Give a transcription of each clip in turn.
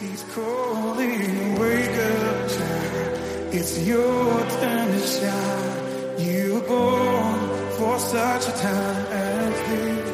He's calling, wake up, child. It's your time to shine. You were born for such a time as this,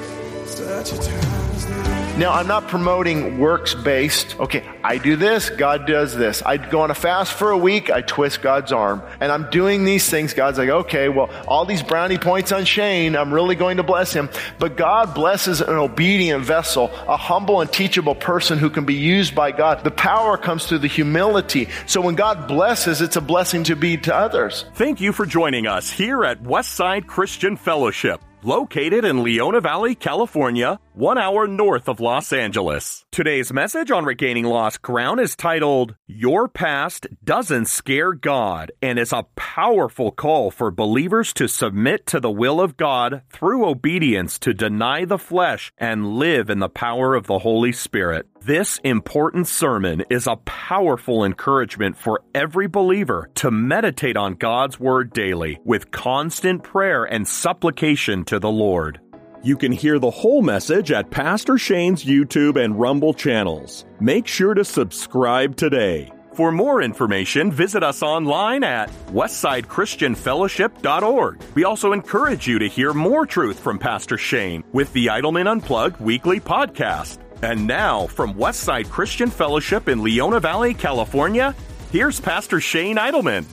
Now, I'm not promoting works based. Okay, I do this, God does this. I go on a fast for a week, I twist God's arm. And I'm doing these things. God's like, okay, well, all these brownie points on Shane, I'm really going to bless him. But God blesses an obedient vessel, a humble and teachable person who can be used by God. The power comes through the humility. So when God blesses, it's a blessing to be to others. Thank you for joining us here at Westside Christian Fellowship located in Leona Valley, California, one hour north of Los Angeles. Today's message on regaining lost ground is titled, Your Past Doesn't Scare God, and is a powerful call for believers to submit to the will of God through obedience to deny the flesh and live in the power of the Holy Spirit. This important sermon is a powerful encouragement for every believer to meditate on God's Word daily with constant prayer and supplication to the Lord. You can hear the whole message at Pastor Shane's YouTube and Rumble channels. Make sure to subscribe today. For more information, visit us online at westsidechristianfellowship.org. We also encourage you to hear more truth from Pastor Shane with the Idleman Unplugged weekly podcast. And now, from Westside Christian Fellowship in Leona Valley, California, here's Pastor Shane Idleman.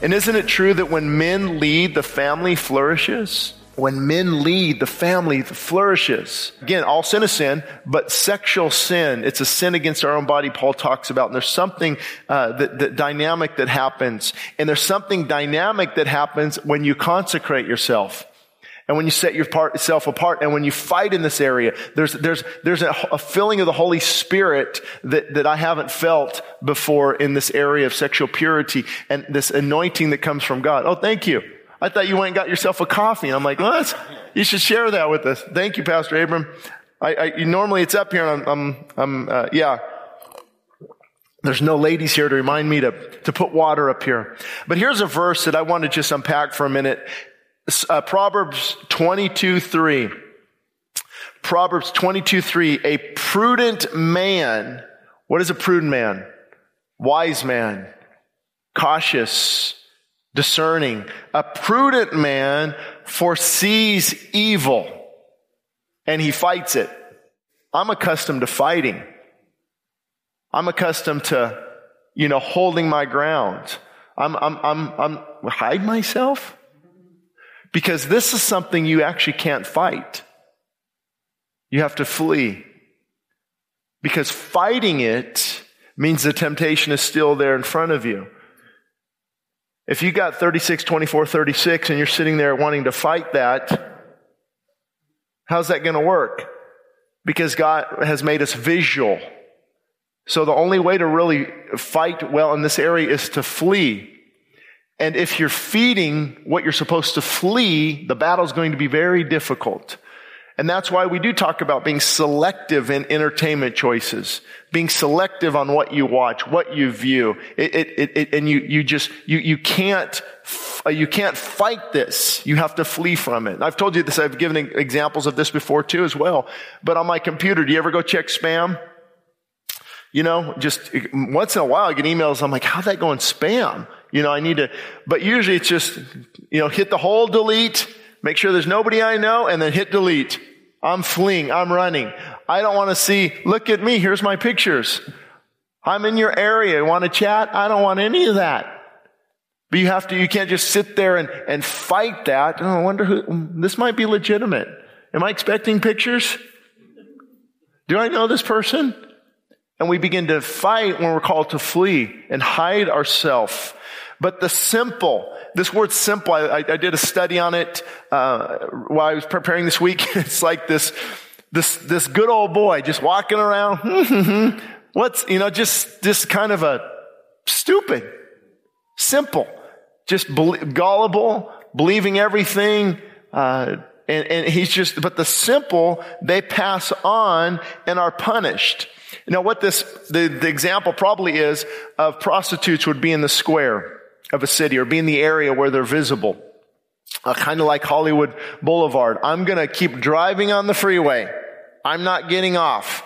And isn't it true that when men lead, the family flourishes? When men lead, the family flourishes. Again, all sin is sin, but sexual sin, it's a sin against our own body, Paul talks about. And there's something uh, that, that dynamic that happens. And there's something dynamic that happens when you consecrate yourself. And when you set yourself apart and when you fight in this area, there's, there's, there's a, a, filling of the Holy Spirit that, that I haven't felt before in this area of sexual purity and this anointing that comes from God. Oh, thank you. I thought you went and got yourself a coffee. And I'm like, what? You should share that with us. Thank you, Pastor Abram. I, I normally it's up here and I'm, I'm, I'm uh, yeah. There's no ladies here to remind me to, to put water up here. But here's a verse that I want to just unpack for a minute uh, Proverbs 22, 3. Proverbs 22, 3. A prudent man. What is a prudent man? Wise man. Cautious. Discerning. A prudent man foresees evil and he fights it. I'm accustomed to fighting. I'm accustomed to, you know, holding my ground. I'm, I'm, I'm, I'm, hide myself? Because this is something you actually can't fight. You have to flee. Because fighting it means the temptation is still there in front of you. If you got 36, 24, 36 and you're sitting there wanting to fight that, how's that going to work? Because God has made us visual. So the only way to really fight well in this area is to flee. And if you're feeding what you're supposed to flee, the battle is going to be very difficult. And that's why we do talk about being selective in entertainment choices, being selective on what you watch, what you view. It, it, it, and you, you just, you, you can't, uh, you can't fight this. You have to flee from it. I've told you this. I've given examples of this before too as well. But on my computer, do you ever go check spam? You know, just once in a while I get emails. I'm like, how'd that go in spam? You know, I need to, but usually it's just, you know, hit the whole delete, make sure there's nobody I know, and then hit delete. I'm fleeing. I'm running. I don't want to see, look at me. Here's my pictures. I'm in your area. You want to chat? I don't want any of that. But you have to, you can't just sit there and, and fight that. Oh, I wonder who, this might be legitimate. Am I expecting pictures? Do I know this person? And we begin to fight when we're called to flee and hide ourselves but the simple, this word simple, I, I did a study on it uh, while I was preparing this week. it's like this, this, this good old boy just walking around. What's, you know, just, just kind of a stupid, simple, just be- gullible, believing everything. Uh, and, and he's just, but the simple, they pass on and are punished. Now what this, the, the example probably is of prostitutes would be in the square of a city or be in the area where they're visible. Uh, kind of like Hollywood Boulevard. I'm going to keep driving on the freeway. I'm not getting off.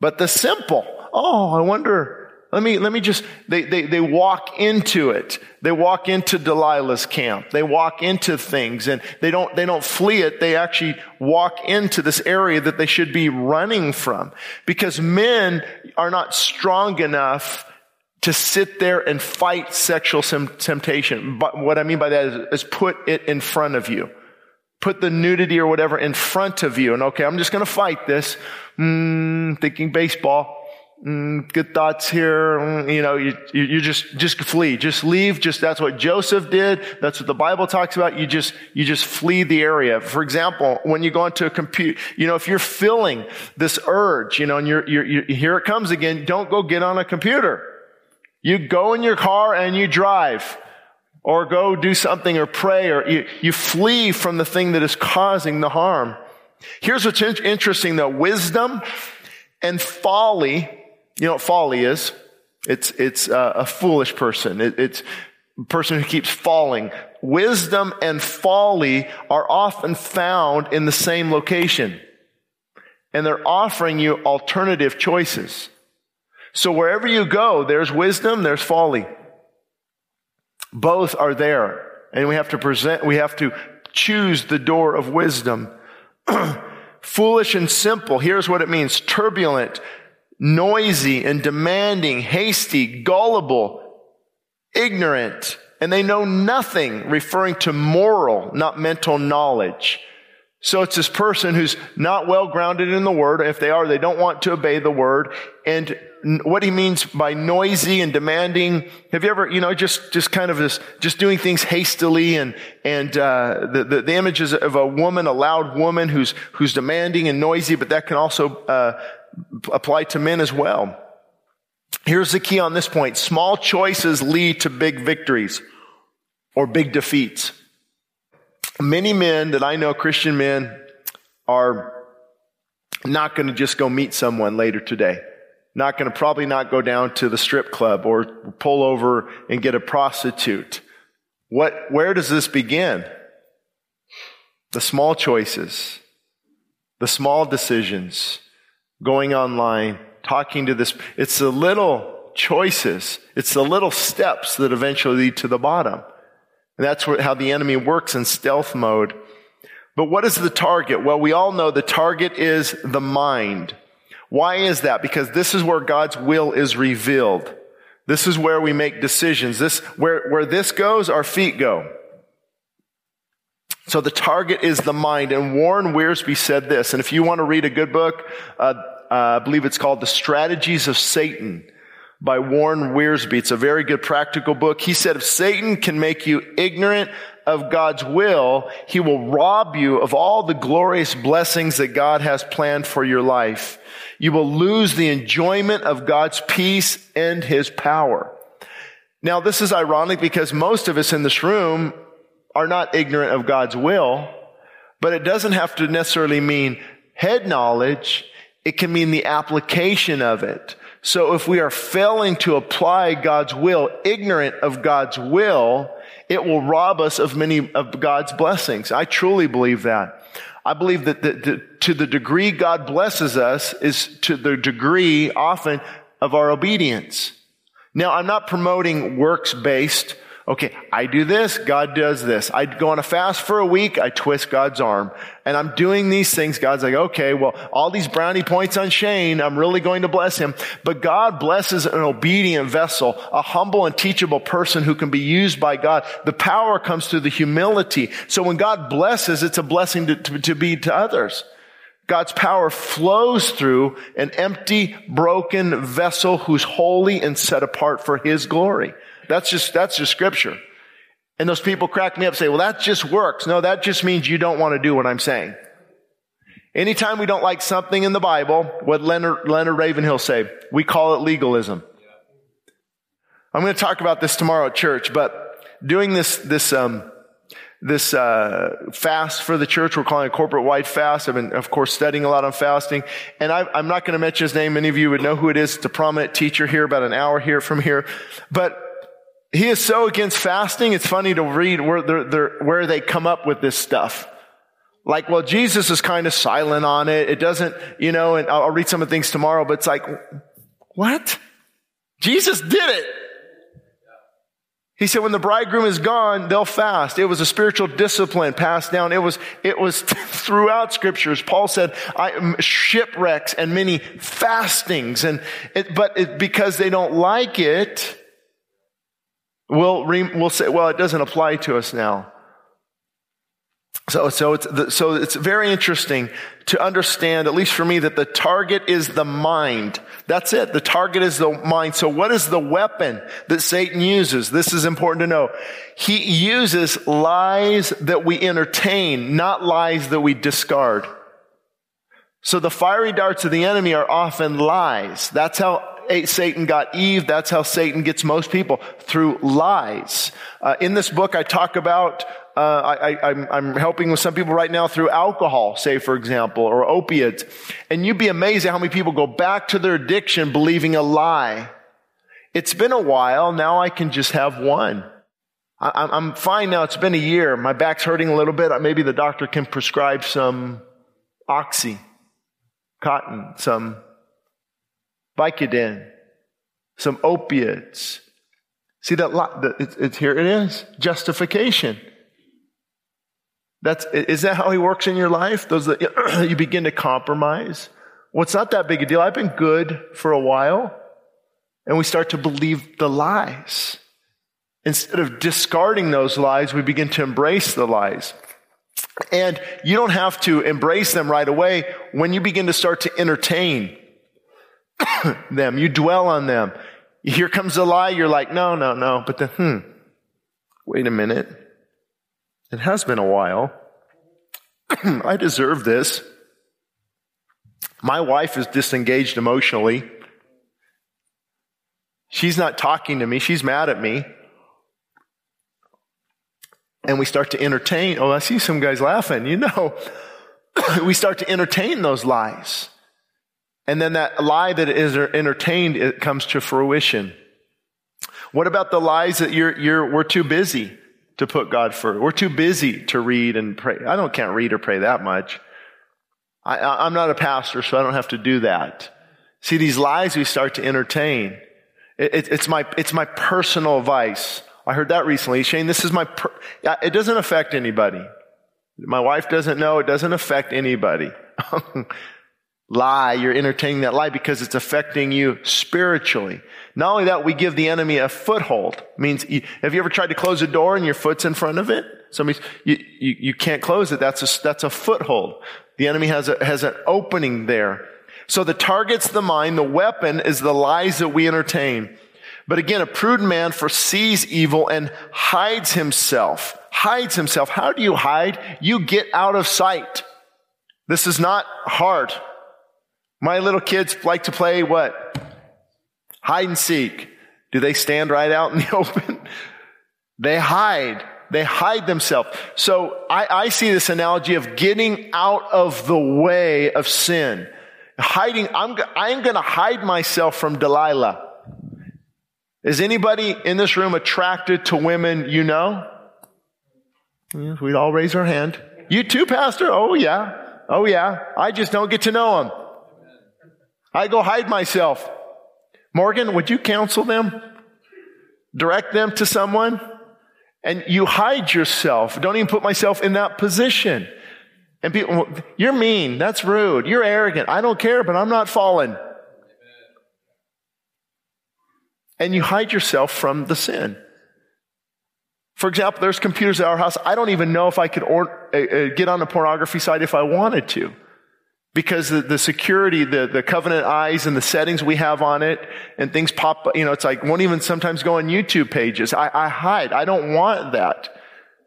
But the simple, oh, I wonder, let me, let me just, they, they, they walk into it. They walk into Delilah's camp. They walk into things and they don't, they don't flee it. They actually walk into this area that they should be running from because men are not strong enough to sit there and fight sexual temptation. But what I mean by that is, is put it in front of you. Put the nudity or whatever in front of you. And okay, I'm just going to fight this. Mm, thinking baseball mm, good thoughts here. Mm, you know, you, you, you, just, just flee, just leave. Just, that's what Joseph did. That's what the Bible talks about. You just, you just flee the area. For example, when you go into a compute, you know, if you're feeling this urge, you know, and you're, you're, you're, here it comes again, don't go get on a computer. You go in your car and you drive or go do something or pray or you, you flee from the thing that is causing the harm. Here's what's interesting though. Wisdom and folly you know what folly is? It's, it's uh, a foolish person. It, it's a person who keeps falling. Wisdom and folly are often found in the same location. And they're offering you alternative choices. So wherever you go, there's wisdom, there's folly. Both are there. And we have to present, we have to choose the door of wisdom. Foolish and simple. Here's what it means. Turbulent, noisy and demanding, hasty, gullible, ignorant, and they know nothing referring to moral, not mental knowledge. So it's this person who's not well grounded in the word. If they are, they don't want to obey the word. And what he means by noisy and demanding, have you ever, you know, just, just kind of this, just doing things hastily and, and, uh, the, the, the images of a woman, a loud woman who's, who's demanding and noisy, but that can also, uh, apply to men as well. Here's the key on this point. Small choices lead to big victories or big defeats. Many men that I know, Christian men, are not going to just go meet someone later today. Not going to probably not go down to the strip club or pull over and get a prostitute. What, where does this begin? The small choices, the small decisions, going online, talking to this. It's the little choices. It's the little steps that eventually lead to the bottom. And that's what, how the enemy works in stealth mode. But what is the target? Well, we all know the target is the mind. Why is that? Because this is where God's will is revealed. This is where we make decisions. This, where, where this goes, our feet go. So the target is the mind. And Warren Wiersbe said this. And if you want to read a good book, uh, uh, I believe it's called The Strategies of Satan by Warren Wiersbe. It's a very good practical book. He said, if Satan can make you ignorant of God's will, he will rob you of all the glorious blessings that God has planned for your life. You will lose the enjoyment of God's peace and his power. Now, this is ironic because most of us in this room are not ignorant of God's will, but it doesn't have to necessarily mean head knowledge. It can mean the application of it. So if we are failing to apply God's will, ignorant of God's will, it will rob us of many of God's blessings. I truly believe that. I believe that the, the, to the degree God blesses us is to the degree often of our obedience. Now, I'm not promoting works based Okay, I do this, God does this. I go on a fast for a week, I twist God's arm. And I'm doing these things. God's like, okay, well, all these brownie points on Shane, I'm really going to bless him. But God blesses an obedient vessel, a humble and teachable person who can be used by God. The power comes through the humility. So when God blesses, it's a blessing to, to, to be to others. God's power flows through an empty, broken vessel who's holy and set apart for His glory. That's just, that's just scripture. And those people crack me up say, well, that just works. No, that just means you don't want to do what I'm saying. Anytime we don't like something in the Bible, what Leonard, Leonard Ravenhill say? We call it legalism. I'm going to talk about this tomorrow at church, but doing this, this, um, this uh, fast for the church. We're calling it corporate wide fast. I've been, of course, studying a lot on fasting. And I, am not going to mention his name. Many of you would know who it is. It's a prominent teacher here, about an hour here from here. But he is so against fasting. It's funny to read where, they're, they're, where they come up with this stuff. Like, well, Jesus is kind of silent on it. It doesn't, you know, and I'll read some of the things tomorrow, but it's like, What? Jesus did it. He said, when the bridegroom is gone, they'll fast. It was a spiritual discipline passed down. It was, it was throughout scriptures. Paul said, I, shipwrecks and many fastings. And it, but it, because they don't like it, we'll, we'll say, well, it doesn't apply to us now. So, so it's, so it's very interesting to understand, at least for me, that the target is the mind. That's it. The target is the mind. So what is the weapon that Satan uses? This is important to know. He uses lies that we entertain, not lies that we discard. So the fiery darts of the enemy are often lies. That's how Satan got Eve. That's how Satan gets most people through lies. Uh, in this book, I talk about uh, I, am helping with some people right now through alcohol, say for example, or opiates. And you'd be amazed at how many people go back to their addiction believing a lie. It's been a while. Now I can just have one. I, I'm fine now. It's been a year. My back's hurting a little bit. Maybe the doctor can prescribe some oxy, cotton, some Vicodin, some opiates. See that? It's, it's, here it is. Justification. That's, is that how he works in your life? Those that you begin to compromise? Well, it's not that big a deal. I've been good for a while. And we start to believe the lies. Instead of discarding those lies, we begin to embrace the lies. And you don't have to embrace them right away. When you begin to start to entertain them, you dwell on them. Here comes a lie, you're like, no, no, no. But then, hmm, wait a minute. It has been a while. I deserve this. My wife is disengaged emotionally. She's not talking to me. She's mad at me. And we start to entertain. Oh, I see some guys laughing. You know, we start to entertain those lies. And then that lie that is entertained, it comes to fruition. What about the lies that you're, you're, we're too busy? to put God first. We're too busy to read and pray. I don't can't read or pray that much. I, am not a pastor, so I don't have to do that. See, these lies we start to entertain. It, it, it's my, it's my personal vice. I heard that recently. Shane, this is my, per, it doesn't affect anybody. My wife doesn't know. It doesn't affect anybody. lie. You're entertaining that lie because it's affecting you spiritually. Not only that, we give the enemy a foothold. It means, have you ever tried to close a door and your foot's in front of it? Somebody's, you, you, you can't close it. That's a, that's a foothold. The enemy has a, has an opening there. So the target's the mind. The weapon is the lies that we entertain. But again, a prudent man foresees evil and hides himself. Hides himself. How do you hide? You get out of sight. This is not hard. My little kids like to play what? Hide and seek. Do they stand right out in the open? they hide. They hide themselves. So I, I see this analogy of getting out of the way of sin. Hiding, I'm, I'm gonna hide myself from Delilah. Is anybody in this room attracted to women you know? We'd all raise our hand. You too, Pastor? Oh yeah. Oh yeah. I just don't get to know them. I go hide myself. Morgan, would you counsel them? Direct them to someone? And you hide yourself. Don't even put myself in that position. And people, you're mean. That's rude. You're arrogant. I don't care, but I'm not fallen. And you hide yourself from the sin. For example, there's computers at our house. I don't even know if I could uh, uh, get on a pornography site if I wanted to because the, the, security, the, the covenant eyes and the settings we have on it and things pop, you know, it's like won't even sometimes go on YouTube pages. I, I hide. I don't want that.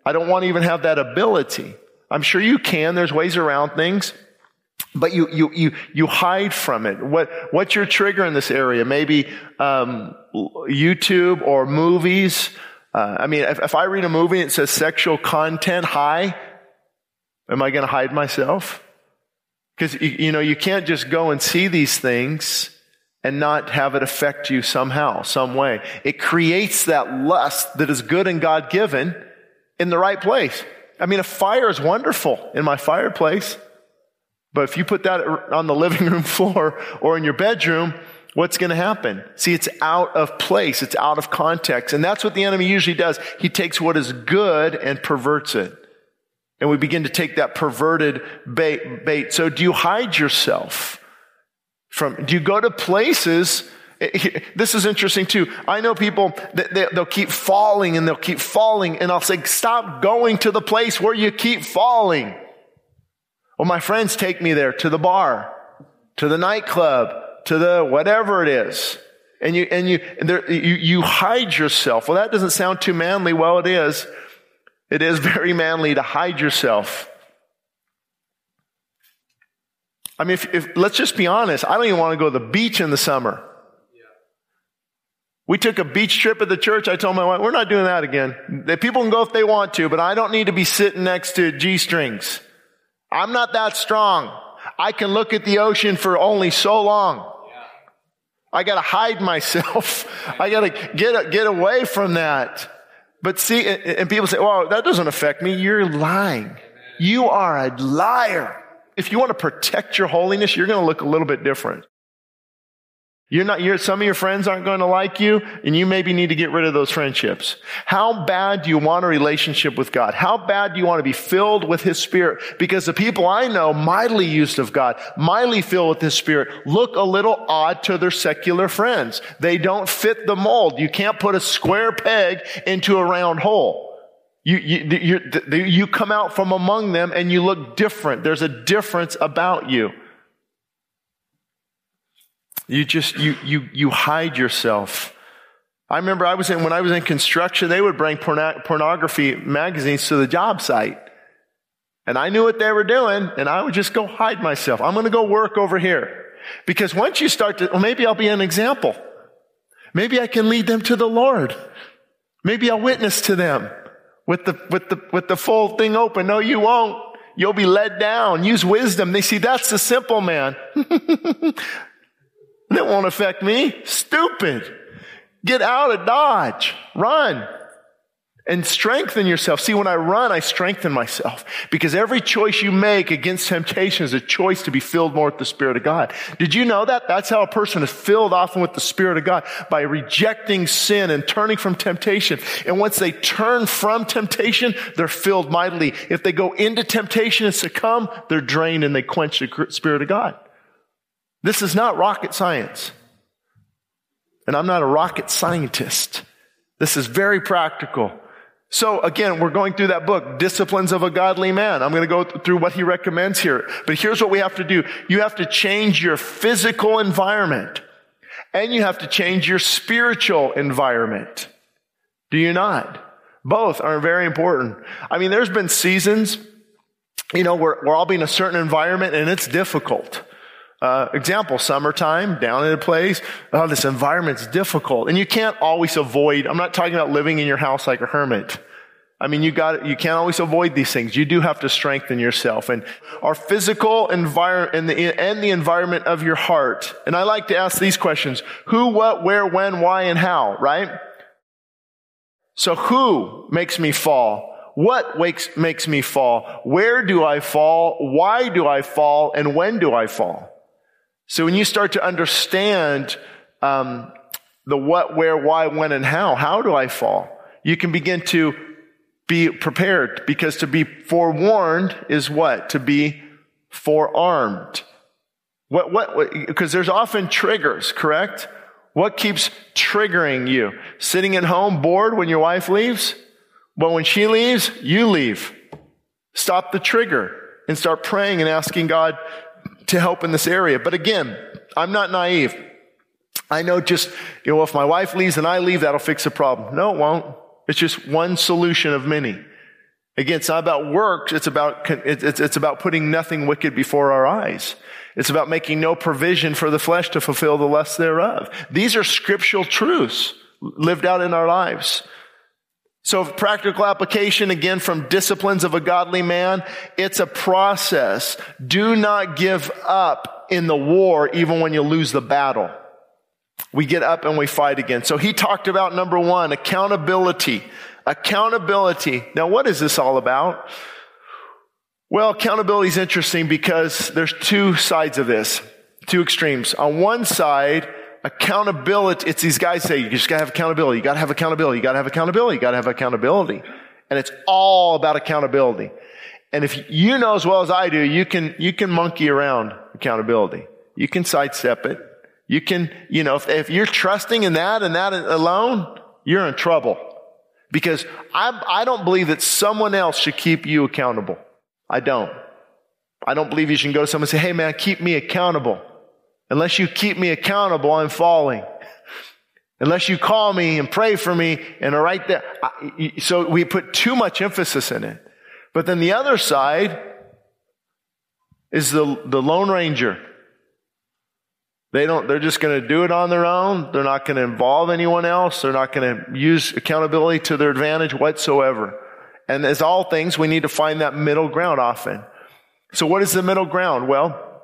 I don't want to even have that ability. I'm sure you can. There's ways around things. But you, you, you, you hide from it. What, what's your trigger in this area? Maybe, um, YouTube or movies. Uh, I mean, if, if I read a movie and it says sexual content high, am I going to hide myself? Because, you know, you can't just go and see these things and not have it affect you somehow, some way. It creates that lust that is good and God given in the right place. I mean, a fire is wonderful in my fireplace, but if you put that on the living room floor or in your bedroom, what's going to happen? See, it's out of place. It's out of context. And that's what the enemy usually does. He takes what is good and perverts it. And we begin to take that perverted bait. bait. So do you hide yourself from, do you go to places this is interesting too. I know people that they'll keep falling and they'll keep falling and I'll say, stop going to the place where you keep falling. Well, my friends take me there to the bar, to the nightclub, to the whatever it is. And you, and you, and there, you, you hide yourself. Well, that doesn't sound too manly. Well, it is. It is very manly to hide yourself. I mean, if, if, let's just be honest. I don't even want to go to the beach in the summer. We took a beach trip at the church. I told my wife, we're not doing that again. The people can go if they want to, but I don't need to be sitting next to G strings. I'm not that strong. I can look at the ocean for only so long. I gotta hide myself. I gotta get, get away from that. But see, and people say, well, that doesn't affect me. You're lying. You are a liar. If you want to protect your holiness, you're going to look a little bit different. You're not, you're, some of your friends aren't going to like you, and you maybe need to get rid of those friendships. How bad do you want a relationship with God? How bad do you want to be filled with His Spirit? Because the people I know, mightily used of God, mightily filled with His Spirit, look a little odd to their secular friends. They don't fit the mold. You can't put a square peg into a round hole. You, you, you come out from among them and you look different. There's a difference about you. You just, you, you, you hide yourself. I remember I was in, when I was in construction, they would bring porno- pornography magazines to the job site. And I knew what they were doing, and I would just go hide myself. I'm going to go work over here. Because once you start to, well, maybe I'll be an example. Maybe I can lead them to the Lord. Maybe I'll witness to them with the, with the, with the full thing open. No, you won't. You'll be led down. Use wisdom. They see that's the simple man. That won't affect me. Stupid. Get out of Dodge. Run. And strengthen yourself. See, when I run, I strengthen myself. Because every choice you make against temptation is a choice to be filled more with the Spirit of God. Did you know that? That's how a person is filled often with the Spirit of God. By rejecting sin and turning from temptation. And once they turn from temptation, they're filled mightily. If they go into temptation and succumb, they're drained and they quench the Spirit of God. This is not rocket science. And I'm not a rocket scientist. This is very practical. So again, we're going through that book, Disciplines of a Godly Man. I'm going to go through what he recommends here. But here's what we have to do. You have to change your physical environment and you have to change your spiritual environment. Do you not? Both are very important. I mean, there's been seasons, you know, where we're all being in a certain environment and it's difficult. Uh, example, summertime, down in a place, oh, this environment's difficult. And you can't always avoid, I'm not talking about living in your house like a hermit. I mean, you got, you can't always avoid these things. You do have to strengthen yourself and our physical environment and the, and the environment of your heart. And I like to ask these questions. Who, what, where, when, why, and how, right? So who makes me fall? What makes, makes me fall? Where do I fall? Why do I fall? And when do I fall? So when you start to understand um, the what, where, why, when, and how, how do I fall? You can begin to be prepared because to be forewarned is what? To be forearmed. What, what, because there's often triggers, correct? What keeps triggering you? Sitting at home bored when your wife leaves? Well, when she leaves, you leave. Stop the trigger and start praying and asking God to help in this area. But again, I'm not naive. I know just, you know, if my wife leaves and I leave, that'll fix the problem. No, it won't. It's just one solution of many. Again, it's not about works. It's about, it's, it's about putting nothing wicked before our eyes. It's about making no provision for the flesh to fulfill the lust thereof. These are scriptural truths lived out in our lives. So practical application again from disciplines of a godly man. It's a process. Do not give up in the war even when you lose the battle. We get up and we fight again. So he talked about number one, accountability. Accountability. Now what is this all about? Well, accountability is interesting because there's two sides of this, two extremes. On one side, accountability, it's these guys say, you just gotta have accountability, you gotta have accountability, you gotta have accountability, you gotta have accountability. And it's all about accountability. And if you know as well as I do, you can, you can monkey around accountability. You can sidestep it. You can, you know, if, if you're trusting in that and that alone, you're in trouble. Because I, I don't believe that someone else should keep you accountable. I don't. I don't believe you should go to someone and say, hey man, keep me accountable. Unless you keep me accountable, I'm falling. Unless you call me and pray for me and are right there. So we put too much emphasis in it. But then the other side is the, the Lone Ranger. They don't, they're just going to do it on their own. They're not going to involve anyone else. They're not going to use accountability to their advantage whatsoever. And as all things, we need to find that middle ground often. So what is the middle ground? Well,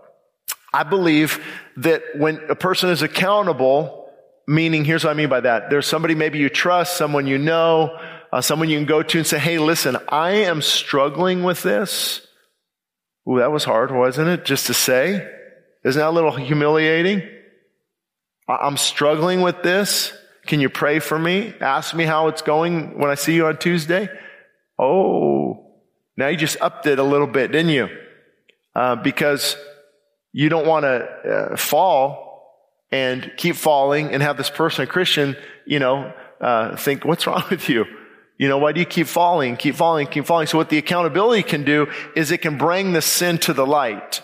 I believe that when a person is accountable, meaning here's what I mean by that. There's somebody maybe you trust, someone you know, uh, someone you can go to and say, Hey, listen, I am struggling with this. Ooh, that was hard, wasn't it? Just to say. Isn't that a little humiliating? I'm struggling with this. Can you pray for me? Ask me how it's going when I see you on Tuesday. Oh, now you just upped it a little bit, didn't you? Uh, because you don't want to uh, fall and keep falling and have this person, a Christian, you know, uh, think, what's wrong with you? You know, why do you keep falling, keep falling, keep falling? So what the accountability can do is it can bring the sin to the light.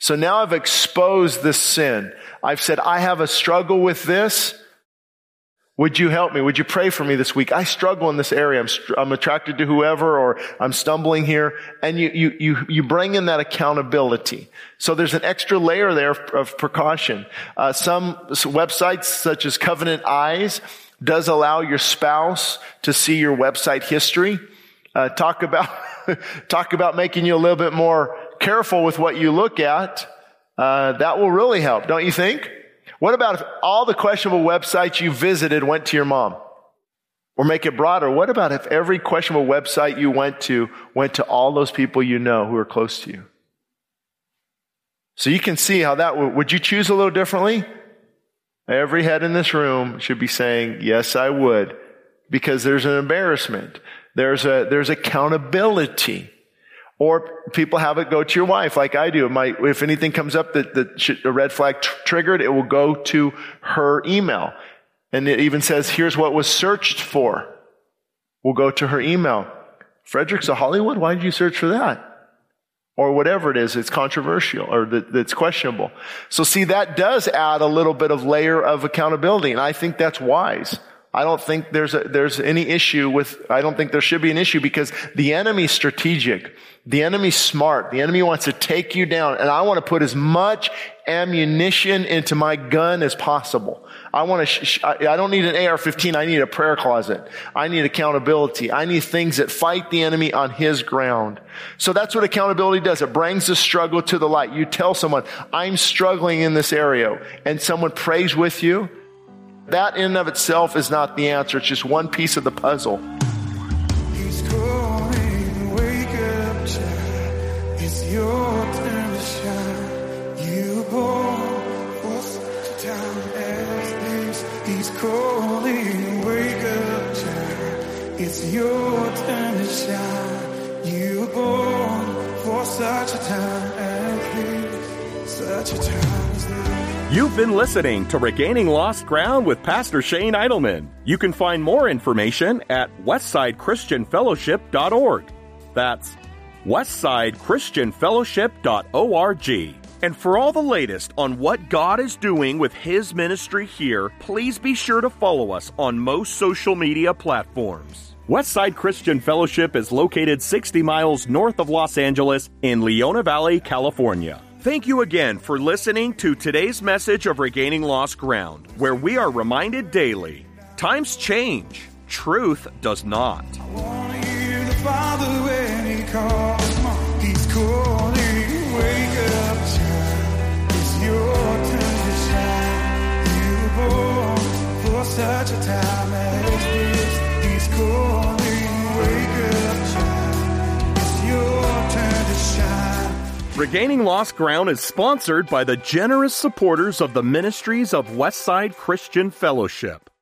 So now I've exposed this sin. I've said, I have a struggle with this. Would you help me? Would you pray for me this week? I struggle in this area. I'm, I'm attracted to whoever or I'm stumbling here. And you, you, you, you bring in that accountability. So there's an extra layer there of precaution. Uh, some websites such as Covenant Eyes does allow your spouse to see your website history. Uh, talk about, talk about making you a little bit more careful with what you look at, uh, that will really help, don't you think? What about if all the questionable websites you visited went to your mom? Or make it broader. What about if every questionable website you went to went to all those people you know who are close to you? So you can see how that would, would you choose a little differently? Every head in this room should be saying, yes, I would, because there's an embarrassment. There's a, there's accountability. Or people have it go to your wife, like I do. If anything comes up that, that a red flag tr- triggered, it will go to her email. And it even says, here's what was searched for. We'll go to her email. Frederick's of Hollywood? Why did you search for that? Or whatever it is, it's controversial or that, that's questionable. So see, that does add a little bit of layer of accountability. And I think that's wise. I don't think there's a, there's any issue with, I don't think there should be an issue because the enemy's strategic. The enemy's smart. The enemy wants to take you down and I want to put as much ammunition into my gun as possible. I want to, sh- I don't need an AR-15. I need a prayer closet. I need accountability. I need things that fight the enemy on his ground. So that's what accountability does. It brings the struggle to the light. You tell someone, I'm struggling in this area and someone prays with you that in and of itself is not the answer. It's just one piece of the puzzle. He's calling, wake up, child. It's your turn to shine. You born for such a time as this. He's calling, wake up, child. It's your turn to shine. You born for such a time as this. Such a time. You've been listening to Regaining Lost Ground with Pastor Shane Idleman. You can find more information at westsidechristianfellowship.org. That's westsidechristianfellowship.org. And for all the latest on what God is doing with His ministry here, please be sure to follow us on most social media platforms. Westside Christian Fellowship is located 60 miles north of Los Angeles in Leona Valley, California. Thank you again for listening to today's message of Regaining Lost Ground, where we are reminded daily times change, truth does not. such a time as Regaining Lost Ground is sponsored by the generous supporters of the ministries of Westside Christian Fellowship.